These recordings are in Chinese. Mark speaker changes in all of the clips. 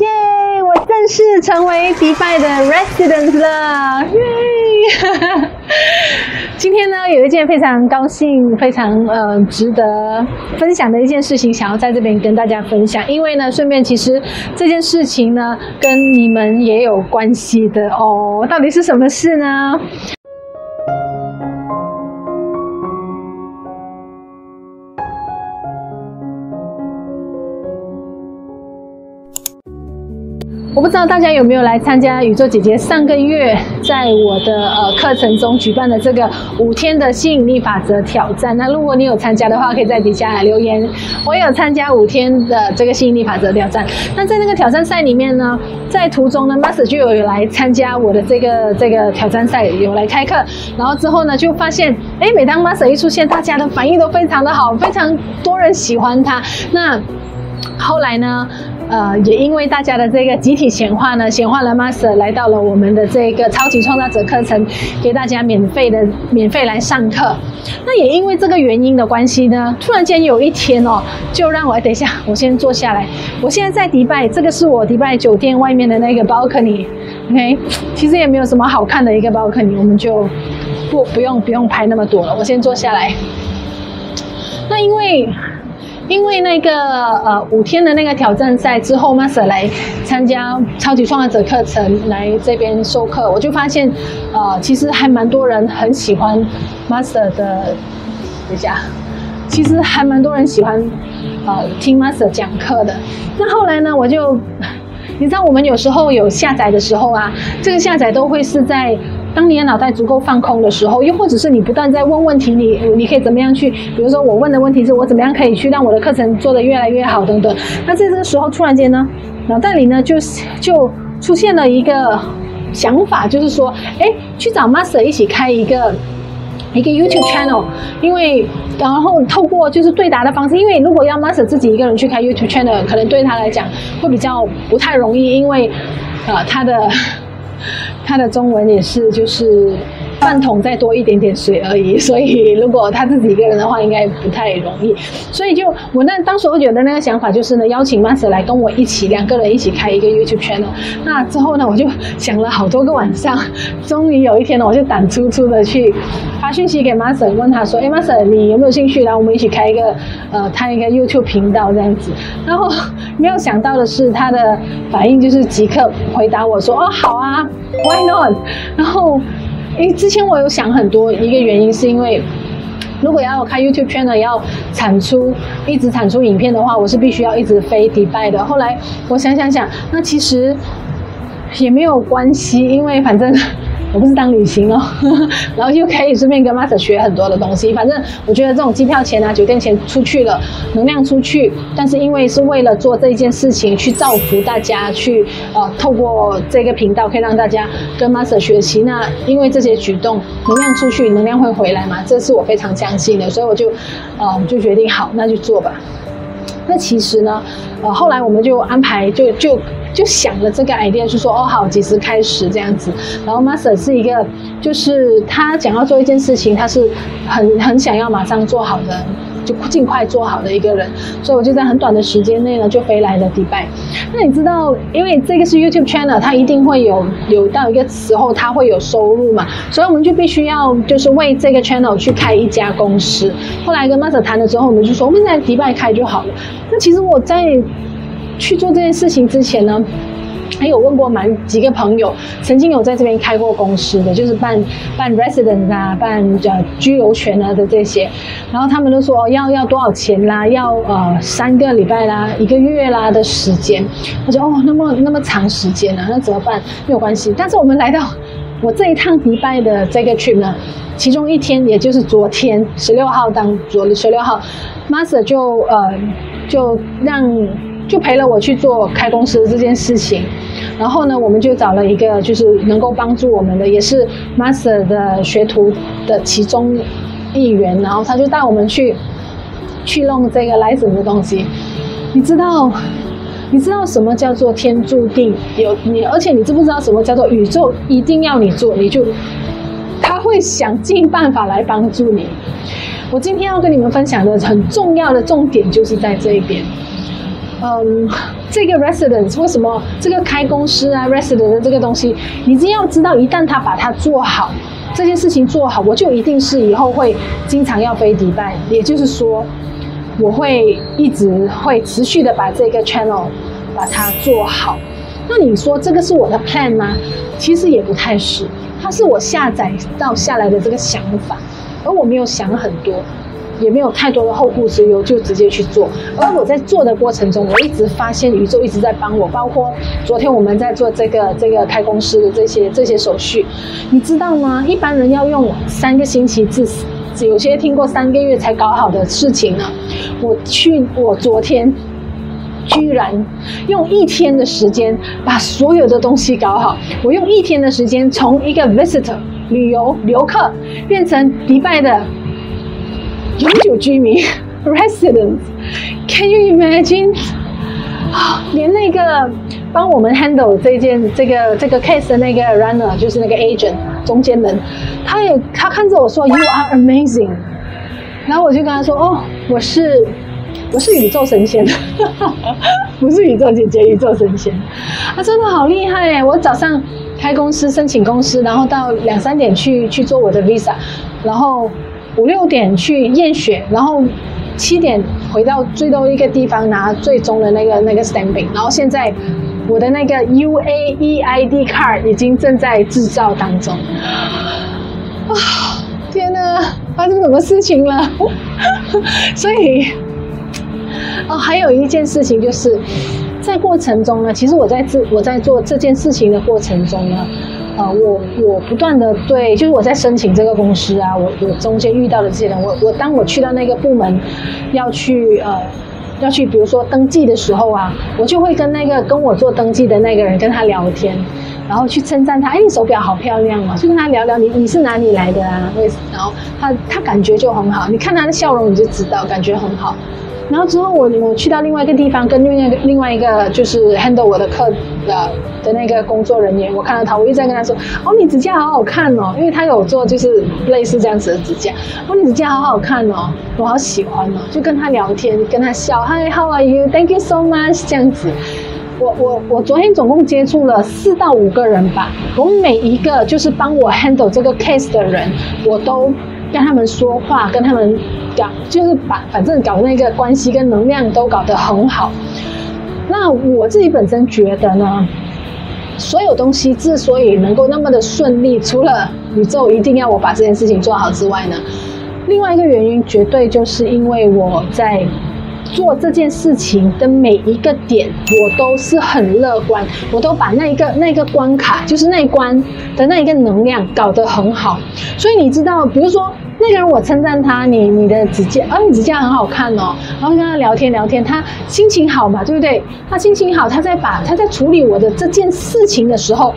Speaker 1: 耶！我正式成为迪拜的 resident 了，耶！今天呢，有一件非常高兴、非常呃值得分享的一件事情，想要在这边跟大家分享。因为呢，顺便其实这件事情呢，跟你们也有关系的哦。到底是什么事呢？我不知道大家有没有来参加宇宙姐姐上个月在我的呃课程中举办的这个五天的吸引力法则挑战。那如果你有参加的话，可以在底下留言。我有参加五天的这个吸引力法则挑战。那在那个挑战赛里面呢，在途中呢，Master 就有来参加我的这个这个挑战赛，有来开课。然后之后呢，就发现，诶，每当 Master 一出现，大家的反应都非常的好，非常多人喜欢他。那后来呢？呃，也因为大家的这个集体显化呢，显化了 Master 来到了我们的这个超级创造者课程，给大家免费的免费来上课。那也因为这个原因的关系呢，突然间有一天哦，就让我等一下，我先坐下来。我现在在迪拜，这个是我迪拜酒店外面的那个 balcony，OK，其实也没有什么好看的一个 balcony，我们就不不用不用拍那么多了。我先坐下来。那因为。因为那个呃五天的那个挑战赛之后，Master 来参加超级创造者课程，来这边授课，我就发现，呃，其实还蛮多人很喜欢 Master 的，等一下，其实还蛮多人喜欢，呃，听 Master 讲课的。那后来呢，我就，你知道我们有时候有下载的时候啊，这个下载都会是在。当你的脑袋足够放空的时候，又或者是你不断在问问题，你你可以怎么样去？比如说，我问的问题是我怎么样可以去让我的课程做得越来越好等等。那在这个时候，突然间呢，脑袋里呢就就出现了一个想法，就是说，哎，去找 Master 一起开一个一个 YouTube channel，因为然后透过就是对答的方式，因为如果要 Master 自己一个人去开 YouTube channel，可能对他来讲会比较不太容易，因为呃他的。它的中文也是，就是饭桶再多一点点水而已，所以如果他自己一个人的话，应该不太容易。所以就我那当时我觉得那个想法就是呢，邀请 Master 来跟我一起，两个人一起开一个 YouTube channel。那之后呢，我就想了好多个晚上，终于有一天呢，我就胆粗粗的去发讯息给 Master，问他说：“哎，Master，你有没有兴趣来我们一起开一个呃，开一个 YouTube 频道这样子？”然后没有想到的是，他的反应就是即刻回答我说：“哦，好啊。” Why not？然后，因为，之前我有想很多，一个原因是因为，如果要开 YouTube channel 要产出一直产出影片的话，我是必须要一直飞迪拜的。后来我想想想，那其实也没有关系，因为反正。我不是当旅行哦，然后又可以顺便跟 Master 学很多的东西。反正我觉得这种机票钱啊、酒店钱出去了，能量出去，但是因为是为了做这件事情，去造福大家，去呃透过这个频道可以让大家跟 Master 学习。那因为这些举动，能量出去，能量会回来嘛，这是我非常相信的，所以我就呃就决定好，那就做吧。那其实呢，呃后来我们就安排就就。就想了这个 idea，就说哦好，几时开始这样子。然后 Master 是一个，就是他想要做一件事情，他是很很想要马上做好的，就尽快做好的一个人。所以我就在很短的时间内呢，就飞来了迪拜。那你知道，因为这个是 YouTube channel，它一定会有有到一个时候，它会有收入嘛，所以我们就必须要就是为这个 channel 去开一家公司。后来跟 Master 谈了之后，我们就说我们在迪拜开就好了。那其实我在。去做这件事情之前呢，还有问过蛮几个朋友，曾经有在这边开过公司的，就是办办 resident 啊，办呃居留权啊的这些，然后他们都说哦要要多少钱啦，要呃三个礼拜啦，一个月啦的时间。我说哦那么那么长时间啊，那怎么办？没有关系。但是我们来到我这一趟迪拜的这个 trip 呢，其中一天也就是昨天十六号当昨十六号，Master 就呃就让。就陪了我去做开公司这件事情，然后呢，我们就找了一个就是能够帮助我们的，也是 Master 的学徒的其中一员，然后他就带我们去去弄这个 license 的东西。你知道，你知道什么叫做天注定有你，而且你知不知道什么叫做宇宙一定要你做，你就他会想尽办法来帮助你。我今天要跟你们分享的很重要的重点就是在这一边。嗯，这个 residence 为什么这个开公司啊 residence 这个东西，你一定要知道，一旦他把它做好，这件事情做好，我就一定是以后会经常要飞迪拜。也就是说，我会一直会持续的把这个 channel 把它做好。那你说这个是我的 plan 吗？其实也不太是，它是我下载到下来的这个想法，而我没有想很多。也没有太多的后顾之忧，就直接去做。而我在做的过程中，我一直发现宇宙一直在帮我。包括昨天我们在做这个这个开公司的这些这些手续，你知道吗？一般人要用三个星期至有些听过三个月才搞好的事情呢。我去，我昨天居然用一天的时间把所有的东西搞好。我用一天的时间从一个 visitor 旅游游客变成迪拜的。永久居民，resident，Can you imagine？连那个帮我们 handle 这件这个这个 case 的那个 runner，就是那个 agent 中间人，他也他看着我说 You are amazing，然后我就跟他说哦，我是我是宇宙神仙，不是宇宙姐姐，宇宙神仙。他真的好厉害耶！我早上开公司申请公司，然后到两三点去去做我的 visa，然后。五六点去验血，然后七点回到最多一个地方拿最终的那个那个 stamping，然后现在我的那个 UAE ID card 已经正在制造当中。啊，天哪，发生什么事情了？所以，哦，还有一件事情就是在过程中呢，其实我在自我在做这件事情的过程中呢。呃，我我不断的对，就是我在申请这个公司啊，我我中间遇到的这些人，我我当我去到那个部门，要去呃要去，比如说登记的时候啊，我就会跟那个跟我做登记的那个人跟他聊天，然后去称赞他，哎，你手表好漂亮啊，就跟他聊聊你你是哪里来的啊，为然后他他感觉就很好，你看他的笑容你就知道感觉很好。然后之后我我去到另外一个地方，跟另外一个另外一个就是 handle 我的客的的那个工作人员，我看到他，我一直在跟他说，哦，你指甲好好看哦，因为他有做就是类似这样子的指甲，哦，你指甲好好看哦，我好喜欢哦，就跟他聊天，跟他笑，Hi，How are you？Thank you so much，这样子。我我我昨天总共接触了四到五个人吧，我每一个就是帮我 handle 这个 case 的人，我都。跟他们说话，跟他们搞，就是把反正搞那个关系跟能量都搞得很好。那我自己本身觉得呢，所有东西之所以能够那么的顺利，除了宇宙一定要我把这件事情做好之外呢，另外一个原因绝对就是因为我在。做这件事情的每一个点，我都是很乐观，我都把那一个那一个关卡，就是那一关的那一个能量搞得很好。所以你知道，比如说那个人，我称赞他，你你的指甲，啊，你指甲很好看哦，然后跟他聊天聊天，他心情好嘛，对不对？他心情好，他在把他在处理我的这件事情的时候，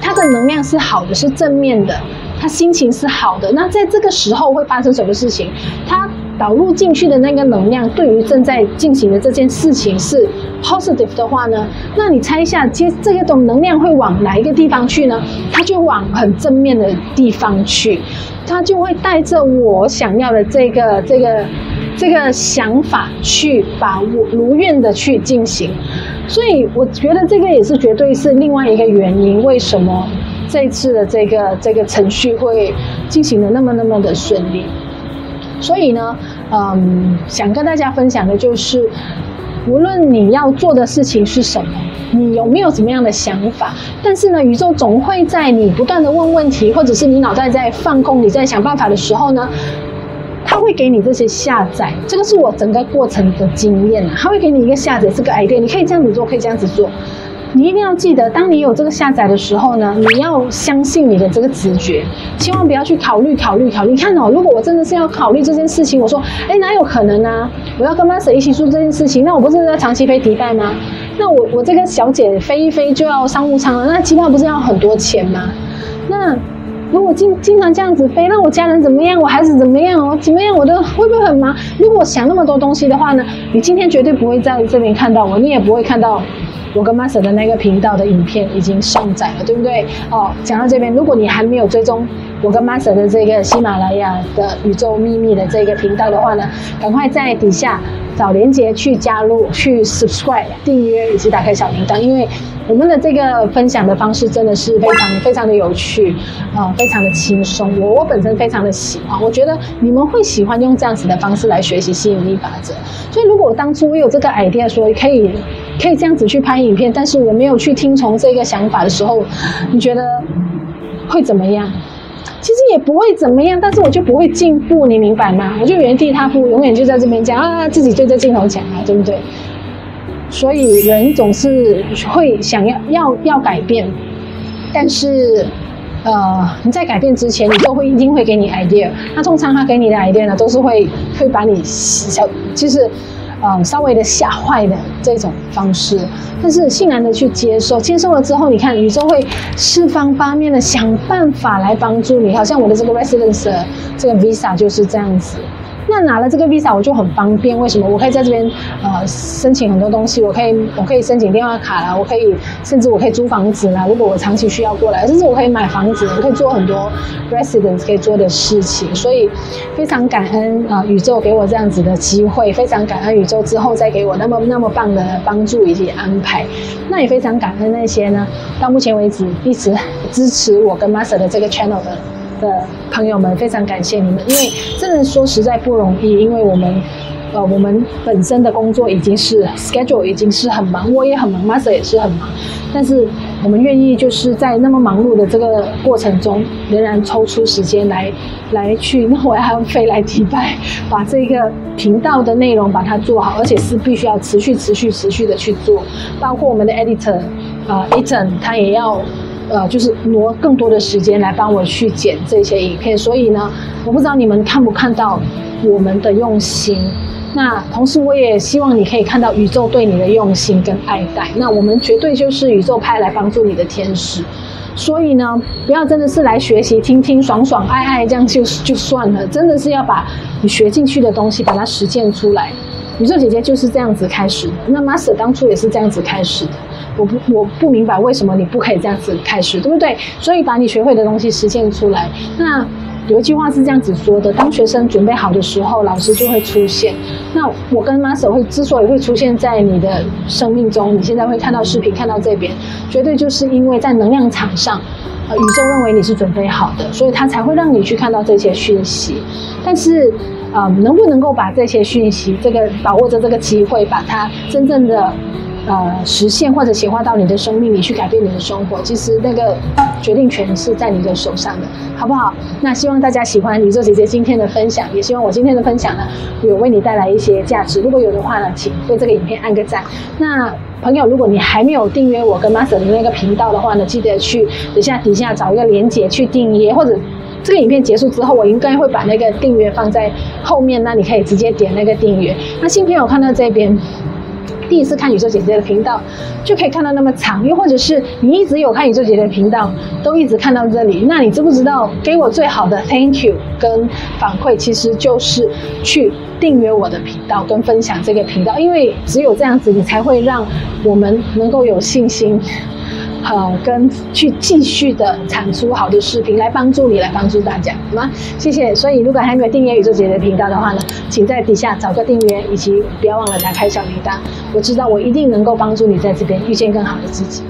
Speaker 1: 他的能量是好的，是正面的，他心情是好的。那在这个时候会发生什么事情？他。导入进去的那个能量，对于正在进行的这件事情是 positive 的话呢，那你猜一下，接这个种能量会往哪一个地方去呢？它就往很正面的地方去，他就会带着我想要的这个这个这个想法去把我如愿的去进行。所以我觉得这个也是绝对是另外一个原因，为什么这次的这个这个程序会进行的那么那么的顺利。所以呢，嗯，想跟大家分享的就是，无论你要做的事情是什么，你有没有什么样的想法，但是呢，宇宙总会在你不断的问问题，或者是你脑袋在放空，你在想办法的时候呢，他会给你这些下载。这个是我整个过程的经验啊，他会给你一个下载，这个 idea，你可以这样子做，可以这样子做。你一定要记得，当你有这个下载的时候呢，你要相信你的这个直觉，千万不要去考虑、考虑、考虑。你看哦，如果我真的是要考虑这件事情，我说，哎，哪有可能呢？我要跟 Master 一起做这件事情，那我不是要长期飞迪拜吗？那我我这个小姐飞一飞就要商务舱了，那机票不是要很多钱吗？那如果经经常这样子飞，那我家人怎么样？我孩子怎么样？我怎么样？我都会不会很忙？如果我想那么多东西的话呢，你今天绝对不会在这边看到我，你也不会看到。我跟 Master 的那个频道的影片已经上载了，对不对？哦，讲到这边，如果你还没有追踪我跟 Master 的这个喜马拉雅的宇宙秘密的这个频道的话呢，赶快在底下找连接去加入，去 subscribe 订阅以及打开小铃铛，因为我们的这个分享的方式真的是非常非常的有趣，啊、呃，非常的轻松。我我本身非常的喜欢，我觉得你们会喜欢用这样子的方式来学习吸引力法则。所以，如果我当初我有这个 idea 说可以可以这样子去拍影片，但是我没有去听从这个想法的时候，你觉得会怎么样？其实也不会怎么样，但是我就不会进步，你明白吗？我就原地踏步，永远就在这边讲啊，自己对着镜头讲啊，对不对？所以人总是会想要要要改变，但是，呃，你在改变之前，你都会一定会给你 idea。那通常他给你的 idea 呢，都是会会把你小，就是，呃，稍微的吓坏的这种方式。但是欣然的去接受，接受了之后，你看宇宙会四方八面的想办法来帮助你。好像我的这个 residence 这个 visa 就是这样子。那拿了这个 visa 我就很方便，为什么？我可以在这边呃申请很多东西，我可以我可以申请电话卡啦，我可以甚至我可以租房子啦。如果我长期需要过来，甚至我可以买房子，我可以做很多 residence 可以做的事情。所以非常感恩啊、宇宙给我这样子的机会，非常感恩宇宙之后再给我那么那么棒的帮助以及安排。那也非常感恩那些呢，到目前为止一直支持我跟 Master 的这个 channel 的。的朋友们，非常感谢你们，因为真的说实在不容易，因为我们，呃，我们本身的工作已经是 schedule 已经是很忙，我也很忙，Master 也是很忙，但是我们愿意就是在那么忙碌的这个过程中，仍然抽出时间来来去，那我还要飞来迪拜，把这个频道的内容把它做好，而且是必须要持续、持续、持续的去做，包括我们的 editor 啊、呃、，Ethan 他也要。呃，就是挪更多的时间来帮我去剪这些影片，所以呢，我不知道你们看不看到我们的用心。那同时，我也希望你可以看到宇宙对你的用心跟爱戴。那我们绝对就是宇宙派来帮助你的天使。所以呢，不要真的是来学习、听听、爽爽、爱爱这样就就算了，真的是要把你学进去的东西把它实践出来。宇宙姐姐就是这样子开始的，那 Master 当初也是这样子开始的。我不我不明白为什么你不可以这样子开始，对不对？所以把你学会的东西实践出来。那有一句话是这样子说的：当学生准备好的时候，老师就会出现。那我跟 Master 会之所以会出现在你的生命中，你现在会看到视频，看到这边，绝对就是因为在能量场上，呃，宇宙认为你是准备好的，所以他才会让你去看到这些讯息。但是，呃，能不能够把这些讯息，这个把握着这个机会，把它真正的。呃，实现或者显化到你的生命里去改变你的生活，其实那个决定权是在你的手上的，好不好？那希望大家喜欢宇宙姐姐今天的分享，也希望我今天的分享呢，有为你带来一些价值。如果有的话呢，请对这个影片按个赞。那朋友，如果你还没有订阅我跟 Master 的那个频道的话呢，记得去等下底下找一个连结去订阅，或者这个影片结束之后，我应该会把那个订阅放在后面，那你可以直接点那个订阅。那新朋友看到这边。第一次看宇宙姐姐的频道，就可以看到那么长，又或者是你一直有看宇宙姐姐的频道，都一直看到这里，那你知不知道给我最好的 thank you 跟反馈，其实就是去订阅我的频道跟分享这个频道，因为只有这样子，你才会让我们能够有信心。好，跟去继续的产出好的视频来帮助你，来帮助大家，好吗？谢谢。所以，如果还没有订阅宇宙姐姐的频道的话呢，请在底下找个订阅，以及不要忘了打开小铃铛。我知道我一定能够帮助你在这边遇见更好的自己。